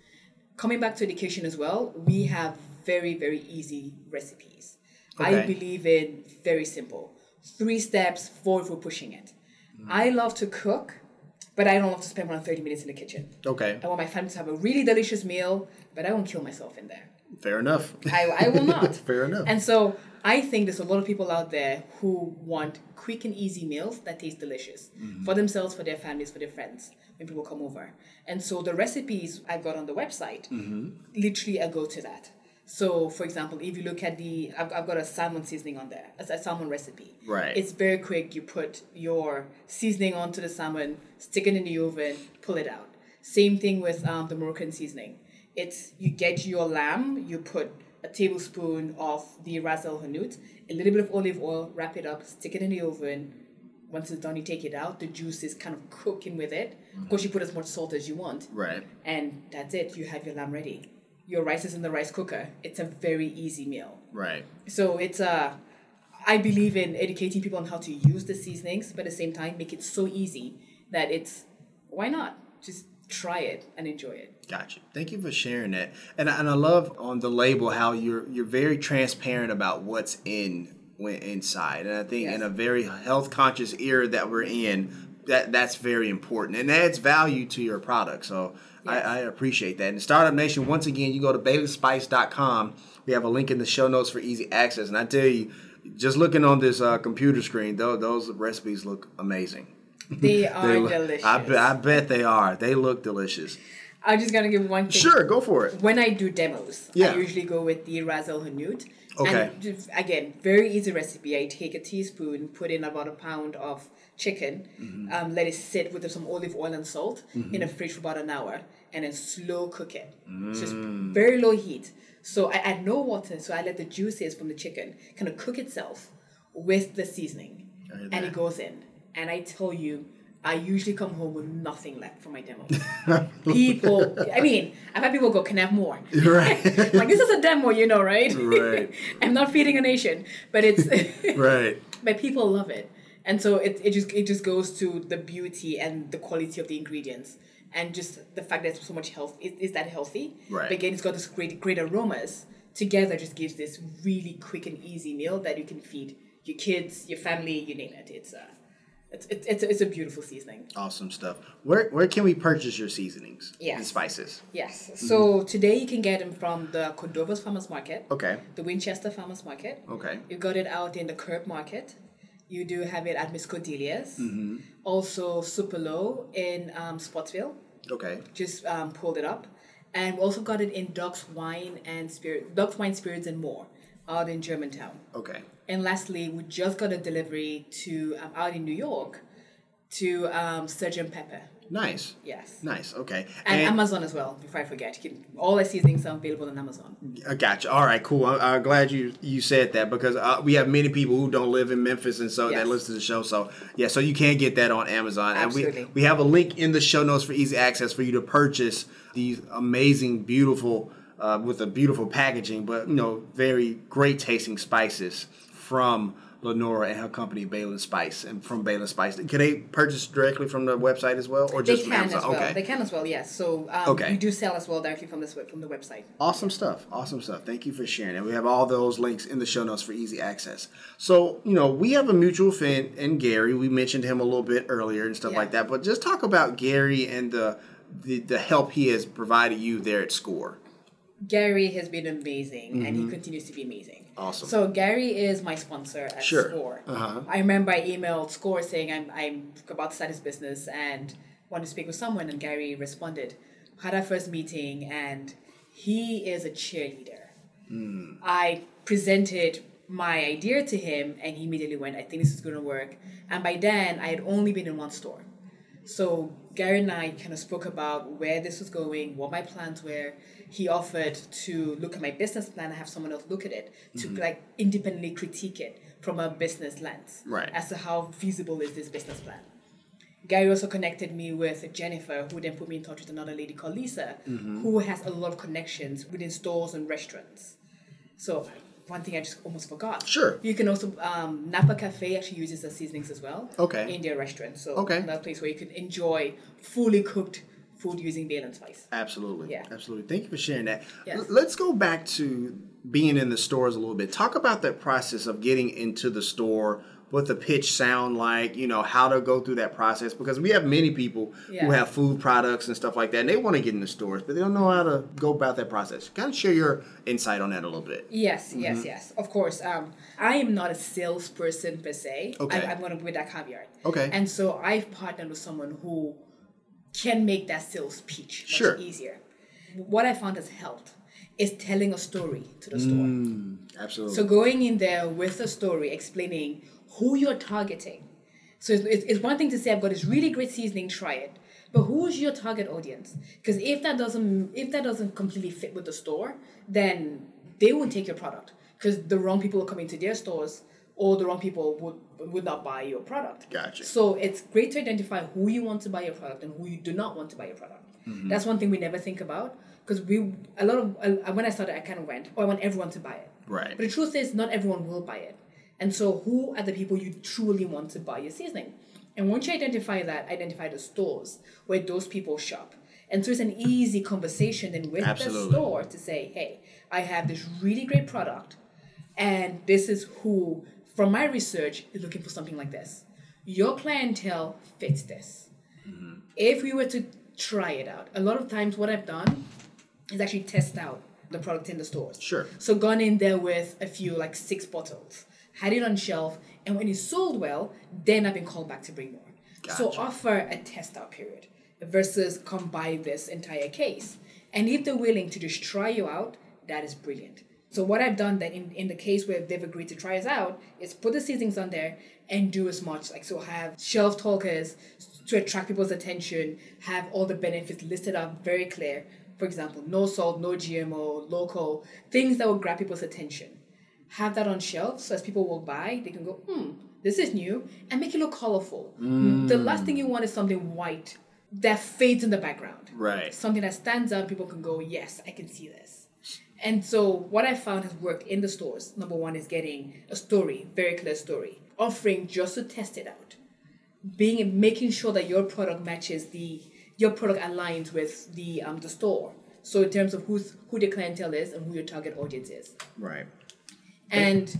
coming back to education as well, we have very, very easy recipes. I believe in very simple. Three steps, four if we're pushing it. Mm. I love to cook, but I don't love to spend around 30 minutes in the kitchen. Okay. I want my family to have a really delicious meal, but I won't kill myself in there. Fair enough. I, I will not. Fair enough. And so I think there's a lot of people out there who want quick and easy meals that taste delicious Mm-hmm. for themselves, for their families, for their friends when people come over. And so the recipes I've got on the website, Mm-hmm. literally I go to that. So, for example, if you look at the, I've, I've got a salmon seasoning on there, a, a salmon recipe. Right. It's very quick. You put your seasoning onto the salmon, stick it in the oven, pull it out. Same thing with um, the Moroccan seasoning. It's you get your lamb, you put a tablespoon of the ras el hanout, a little bit of olive oil, wrap it up, stick it in the oven. Once it's done, you take it out. The juice is kind of cooking with it. Of course, you put as much salt as you want Right. and that's it. You have your lamb ready. Your rice is in the rice cooker. It's a very easy meal. Right. So it's a. I believe in educating people on how to use the seasonings, but at the same time, make it so easy that it's why not just try it and enjoy it. Gotcha. Thank you for sharing that. And I- and I love on the label how you're you're very transparent about what's in when inside. And I think in a very health conscious era that we're in, that that's very important and adds value to your product. So I, I appreciate that. And Startup Nation, once again, you go to BailanSpice.com. We have a link in the show notes for easy access. And I tell you, just looking on this uh, computer screen, though, those recipes look amazing. They are They delicious. I, be- I bet they are. They look delicious. I'm just gonna give one thing. Sure, go for it. When I do demos, Yeah. I usually go with the Ras El Hanout. Okay. And just, again, very easy recipe. I take a teaspoon, put in about a pound of chicken, Mm-hmm. um, let it sit with some olive oil and salt in a fridge for about an hour, and then slow cook it. Just Mm. very low heat. So I add no water, so I let the juices from the chicken kind of cook itself with the seasoning. and it goes in. And I tell you, I usually come home with nothing left from my demo. people, I mean, I've had people go, "Can I have more?" Right. like this is a demo, you know, right? Right. I'm not feeding a nation, but it's right. but people love it and so it, it just it just goes to the beauty and the quality of the ingredients and just the fact that it's so much health is, is that healthy Right. but again it's got this great great aromas together just gives this really quick and easy meal that you can feed your kids your family you name it it's a it's it's, it's, a, it's a beautiful seasoning Awesome stuff. Where where can we purchase your seasonings Yes. and spices? yes so today you can get them from the Cordova's Farmers Market Okay. the Winchester Farmers Market Okay. You got it out in the Curb Market. You do have it at Miss Cordelia's. Mm-hmm. Also, Super Low in um, Sportsville. Okay. Just um, pulled it up. And we also got it in Duck's Wine and Spirit, Duck's Wine Spirits and More out in Germantown. Okay. And lastly, we just got a delivery to um, out in New York to um, Surgeon Pepper. Nice. Yes. Nice. Okay. And, Amazon as well, before I forget. Can, all the seasonings are available on Amazon. I got you. All right, cool. I'm, I'm glad you you said that because uh, we have many people who don't live in Memphis and so Yes. that listen to the show. So yeah, so you can get that on Amazon, Absolutely. and we we have a link in the show notes for easy access for you to purchase these amazing, beautiful, uh, with a beautiful packaging, but you know, very great tasting spices from. Lenora and her company Bailan Spice and from Bailan Spice. Can they purchase directly from the website as well, or just from can as well. Okay. They can as well, yes. So um, Okay. we do sell as well directly from this from the website. Awesome stuff. Awesome stuff. Thank you for sharing. And we have all those links in the show notes for easy access. So, you know, we have a mutual friend in Gary. We mentioned him a little bit earlier and stuff Yeah. like that. But just talk about Gary and the, the the help he has provided you there at SCORE. Gary has been amazing and he continues to be amazing. Mm-hmm. Awesome. So Gary is my sponsor at Sure. Score. Uh-huh. I remember I emailed Score saying I'm I'm about to start his business and want to speak with someone and Gary responded. Had our first meeting and he is a cheerleader. Hmm. I presented my idea to him and he immediately went, I think this is gonna work. And by then I had only been in one store. So Gary and I kind of spoke about where this was going, what my plans were. He offered to look at my business plan and have someone else look at it to mm-hmm. like independently critique it from a business lens Right. as to how feasible is this business plan. Gary also connected me with Jennifer, who then put me in touch with another lady called Lisa, mm-hmm. who has a lot of connections within stores and restaurants. So one thing I just almost forgot. Sure. You can also um, Napa Cafe actually uses the seasonings as well. Okay. In their restaurant, so Okay. another place where you can enjoy fully cooked food using Bailan Spice. Absolutely. Yeah. Absolutely. Thank you for sharing that. Yes. L- let's go back to being in the stores a little bit. Talk about that process of getting into the store. What the pitch sound like, you know, how to go through that process because we have many people Yeah. who have food products and stuff like that, and they want to get in the stores, but they don't know how to go about that process. Kind of share your insight on that a little bit. Yes, Mm-hmm. yes, yes. Of course. Um, I am not a salesperson per se. Okay. I, I'm going to put that caveat. Okay. And so I've partnered with someone who can make that sales pitch much Sure. easier. What I found has helped is telling a story to the store. Mm. Absolutely. So going in there with a story, explaining who you're targeting. So it's, it's, one thing to say I've got this really great seasoning, try it. But who's your target audience? Because if that doesn't if that doesn't completely fit with the store, then they won't take your product because the wrong people are coming to their stores, or the wrong people would would not buy your product. Gotcha. So it's great to identify who you want to buy your product and who you do not want to buy your product. That's one thing we never think about because we a lot of uh, when I started, I kind of went, oh, I want everyone to buy it. Right. But the truth is, not everyone will buy it. And so, who are the people you truly want to buy your seasoning? And once you identify that, identify the stores where those people shop. And so, it's an easy conversation then with Absolutely. the store to say, hey, I have this really great product, and this is who, from my research, is looking for something like this. Your clientele fits this. Mm-hmm. If we were to try it out, a lot of times what I've done is actually test out the product in the stores. Sure. So gone in there with a few, like six bottles, had it on shelf, and when it sold well, then I've been called back to bring more. So offer a test out period versus come buy this entire case. And if they're willing to just try you out, that is brilliant. So what I've done that in, in the case where they've agreed to try us out is put the seasonings on there and do as much like so have shelf talkers to attract people's attention, have all the benefits listed out very clear. For example, no salt, no GMO, local, things that will grab people's attention. Have that on shelves so as people walk by, they can go, hmm, this is new, and make it look colorful. The last thing you want is something white that fades in the background. Right. Something that stands out, people can go, yes, I can see this. And so what I found has worked in the stores. Number one is getting a story, very clear story, offering just to test it out, being making sure that your product matches the your product aligns with the um the store. So in terms of who's who the clientele is and who your target audience is. Right. And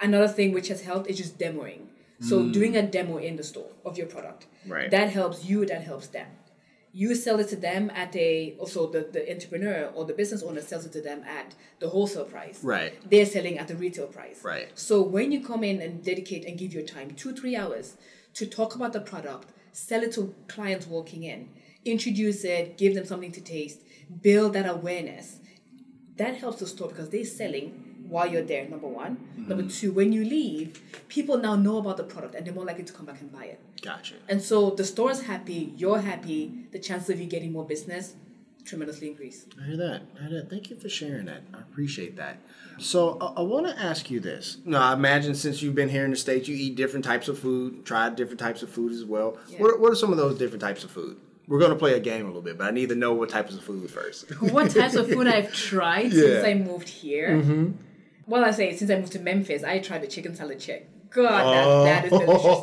another thing which has helped is just demoing. So mm. doing a demo in the store of your product. Right. That helps you, that helps them. You sell it to them at a also the, the entrepreneur or the business owner sells it to them at the wholesale price. Right. They're selling at the retail price. Right. So when you come in and dedicate and give your time, two, three hours to talk about the product, sell it to clients walking in, introduce it, give them something to taste, build that awareness, that helps the store because they're selling while you're there, number one. Mm-hmm. Number two, when you leave, people now know about the product and they're more likely to come back and buy it. Gotcha. And so the store's happy, you're happy, the chances of you getting more business tremendously increase. I hear that. I hear that. Thank you for sharing that. I appreciate that. So I, I want to ask you this. Now, I imagine since you've been here in the states, you eat different types of food, tried different types of food as well. Yeah. What, are, what are some of those different types of food? We're going to play a game a little bit, but I need to know what types of food first. what types of food I've tried Yeah. since I moved here. Mm-hmm. Well, I say since I moved to Memphis, I tried the chicken salad chick. God, that, that is delicious.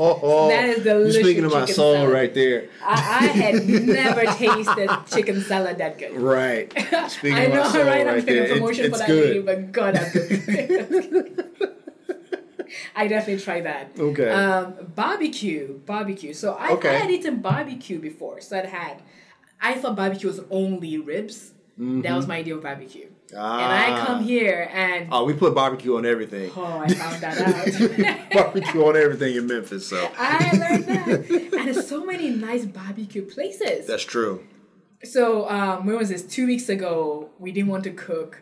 That is delicious. You're speaking of my soul salad. right there. I, I had never tasted chicken salad that good. Right. Speaking I of know, my soul right? I'm right. It- promotion it's for that good. lady, but God, that's good. I definitely try that. Okay. Um, barbecue, barbecue. So I, Okay. I had eaten barbecue before. So I'd had, I thought barbecue was only ribs. That was my idea of barbecue. And I Mm-hmm. Ah. come here and Oh, we put barbecue on everything. oh, I found that out. barbecue on everything in Memphis, so I learned that. And there's so many nice barbecue places. that's true. So um, when was this? Two weeks ago, we didn't want to cook,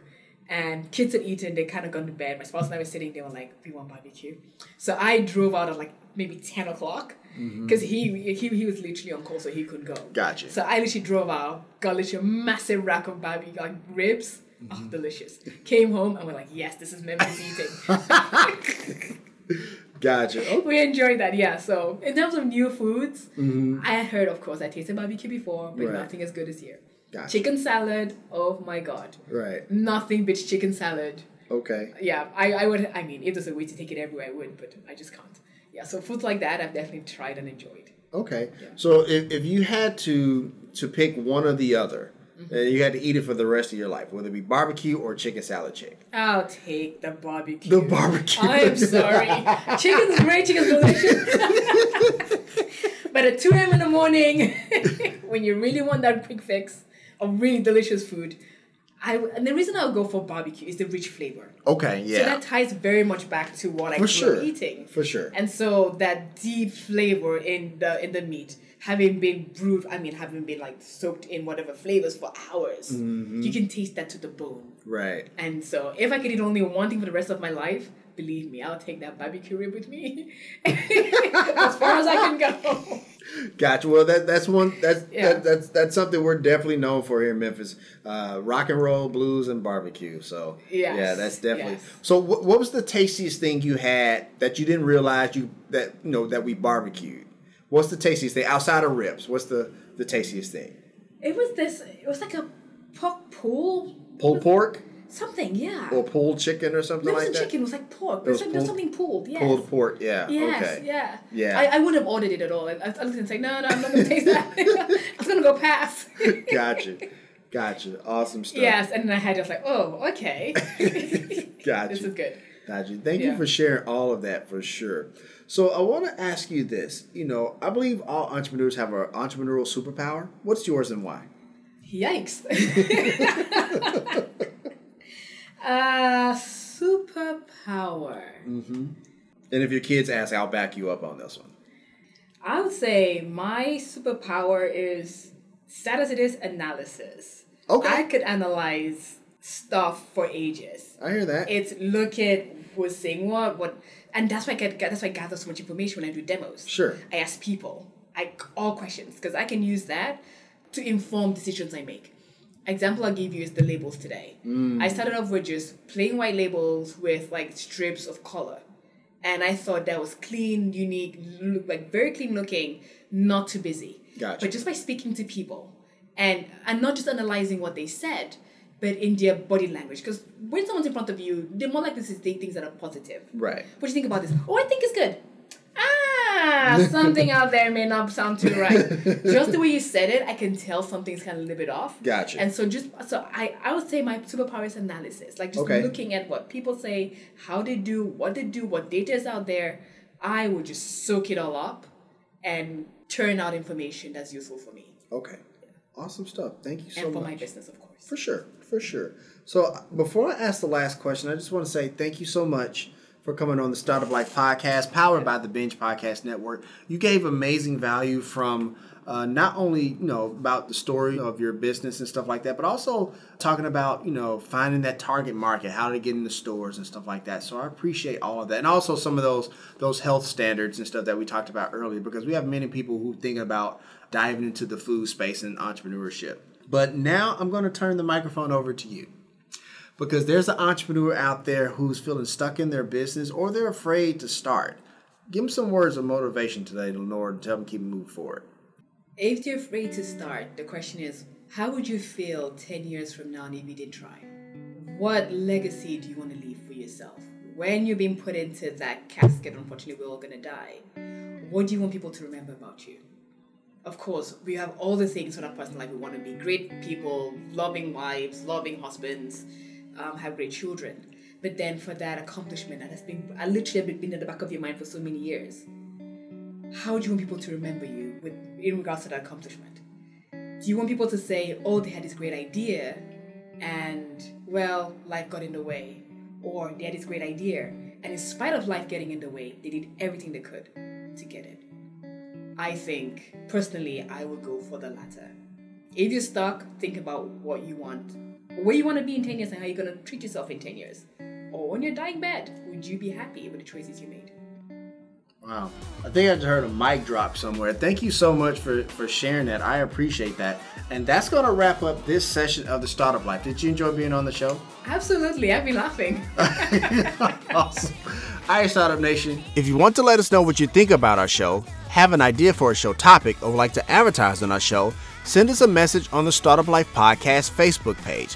and kids had eaten. They kind of gone to bed. My spouse and I were sitting. They were like, "We want barbecue." So I drove out at like maybe ten o'clock because he, he he was literally on call, so he couldn't go. Gotcha. So I literally drove out, got literally a massive rack of barbecue, like ribs. Mm-hmm. Oh, delicious. Came home and we're like, yes, this is Memphis eating. Gotcha. We enjoyed that, yeah. So in terms of new foods, mm-hmm. I had heard, of course, I tasted barbecue before, but Right. nothing as good as here. Gotcha. Chicken salad, oh my god. right. Nothing but chicken salad. Okay. Yeah, I, I would, I mean, if there's a way to take it everywhere, I would, but I just can't. Yeah, so foods like that I've definitely tried and enjoyed. Okay. So if, if you had to to pick one or the other, Mm-hmm. and you had to eat it for the rest of your life, whether it be barbecue or chicken salad chick. I'll take the barbecue. The barbecue. I'm sorry. Chicken's great, chicken's delicious. but at 2 a.m. in the morning, when you really want that quick fix of really delicious food, I and the reason I would go for barbecue is the rich flavor. Okay. Yeah. So that ties very much back to what I For grew sure. eating. For sure. And so that deep flavor in the in the meat, having been brewed, I mean, having been like soaked in whatever flavors for hours, Mm-hmm. you can taste that to the bone. right. And so, if I could eat only one thing for the rest of my life, believe me, I'll take that barbecue rib with me as far as I can go. Gotcha. Well, that that's one that's Yeah. that, that's that's something we're definitely known for here in Memphis. Uh, rock and roll, blues, and barbecue. So Yes, yeah, that's definitely. yes. So what, what was the tastiest thing you had that you didn't realize you that you know that we barbecued? What's the tastiest thing outside of ribs? What's the the tastiest thing? It was this. It was like a pork pool. Pulled pork Something, yeah. or pulled chicken or something it like wasn't that. chicken. It was like pork. It was, like, was pulled- something pulled. Yes. Pulled pork. Yeah. Yes, okay. yeah. Yeah. I, I wouldn't have ordered it at all. I, I was to say, no, no, I'm not going to taste that. I was going to go pass. Gotcha. Gotcha. Awesome stuff. yes, and then I had just like, oh, okay. Gotcha. This is good. Gotcha. Thank you for sharing all of that for sure. So I want to ask you this. You know, I believe all entrepreneurs have an entrepreneurial superpower. What's yours and why? Yikes. uh, superpower. And if your kids ask, I'll back you up on this one. I would say my superpower is, sad as it is, analysis. Okay. I could analyze stuff for ages. I hear that. It's look at who's saying what, what, and that's why I get that's why I gather so much information when I do demos. Sure. I ask people, I all questions because I can use that to inform decisions I make. Example I'll give you is the labels today. Mm. I started off with just plain white labels with like strips of color. and I thought that was clean, unique, look like very clean looking, not too busy. Gotcha. But just by speaking to people, and and not just analyzing what they said, but in their body language. Because when someone's in front of you, they're more likely to say things that are positive. Right. What do you think about this? Oh, I think it's good. Ah, something out there may not sound too right. just the way you said it, I can tell something's kind of a little bit off. Gotcha. And so just so I, I would say my superpower is analysis. Like just Okay. looking at what people say, how they do, what they do, what data is out there. I would just soak it all up and turn out information that's useful for me Okay. Awesome stuff. Thank you so much. and for much. my business, of course. For sure, for sure. So uh, before I ask the last question, I just want to say thank you so much for coming on the Startup Life podcast, powered by the Binge Podcast Network. You gave amazing value from uh, not only you know about the story of your business and stuff like that, but also talking about you know finding that target market, how to get in the stores and stuff like that. So I appreciate all of that, and also some of those those health standards and stuff that we talked about earlier, because we have many people who think about diving into the food space and entrepreneurship. But now I'm going to turn the microphone over to you because there's an entrepreneur out there who's feeling stuck in their business or they're afraid to start. Give them some words of motivation today, Lenora, to help them keep moving forward. If you're afraid to start, the question is, how would you feel 10 years from now if you didn't try? What legacy do you want to leave for yourself? When you're being put into that casket, unfortunately, we're all going to die. What do you want people to remember about you? Of course, we have all the things in our personal life. We want to be great people, loving wives, loving husbands, um, have great children. But then for that accomplishment that has been, I literally been in the back of your mind for so many years, how do you want people to remember you with in regards to that accomplishment? Do you want people to say, "Oh, they had this great idea, and well, life got in the way," or they had this great idea, and in spite of life getting in the way, they did everything they could to get it? I think personally, I would go for the latter. If you're stuck, think about what you want, where you want to be in ten years, and how you're gonna treat yourself in ten years. Or when you're dying bed, would you be happy with the choices you made? Wow. I think I just heard a mic drop somewhere. Thank you so much for, for sharing that. I appreciate that. And that's going to wrap up this session of the Startup Life. Did you enjoy being on the show? Absolutely, I've been laughing. awesome. All right, Startup Nation. If you want to let us know what you think about our show, have an idea for a show topic, or would like to advertise on our show, send us a message on the Startup Life Podcast Facebook page.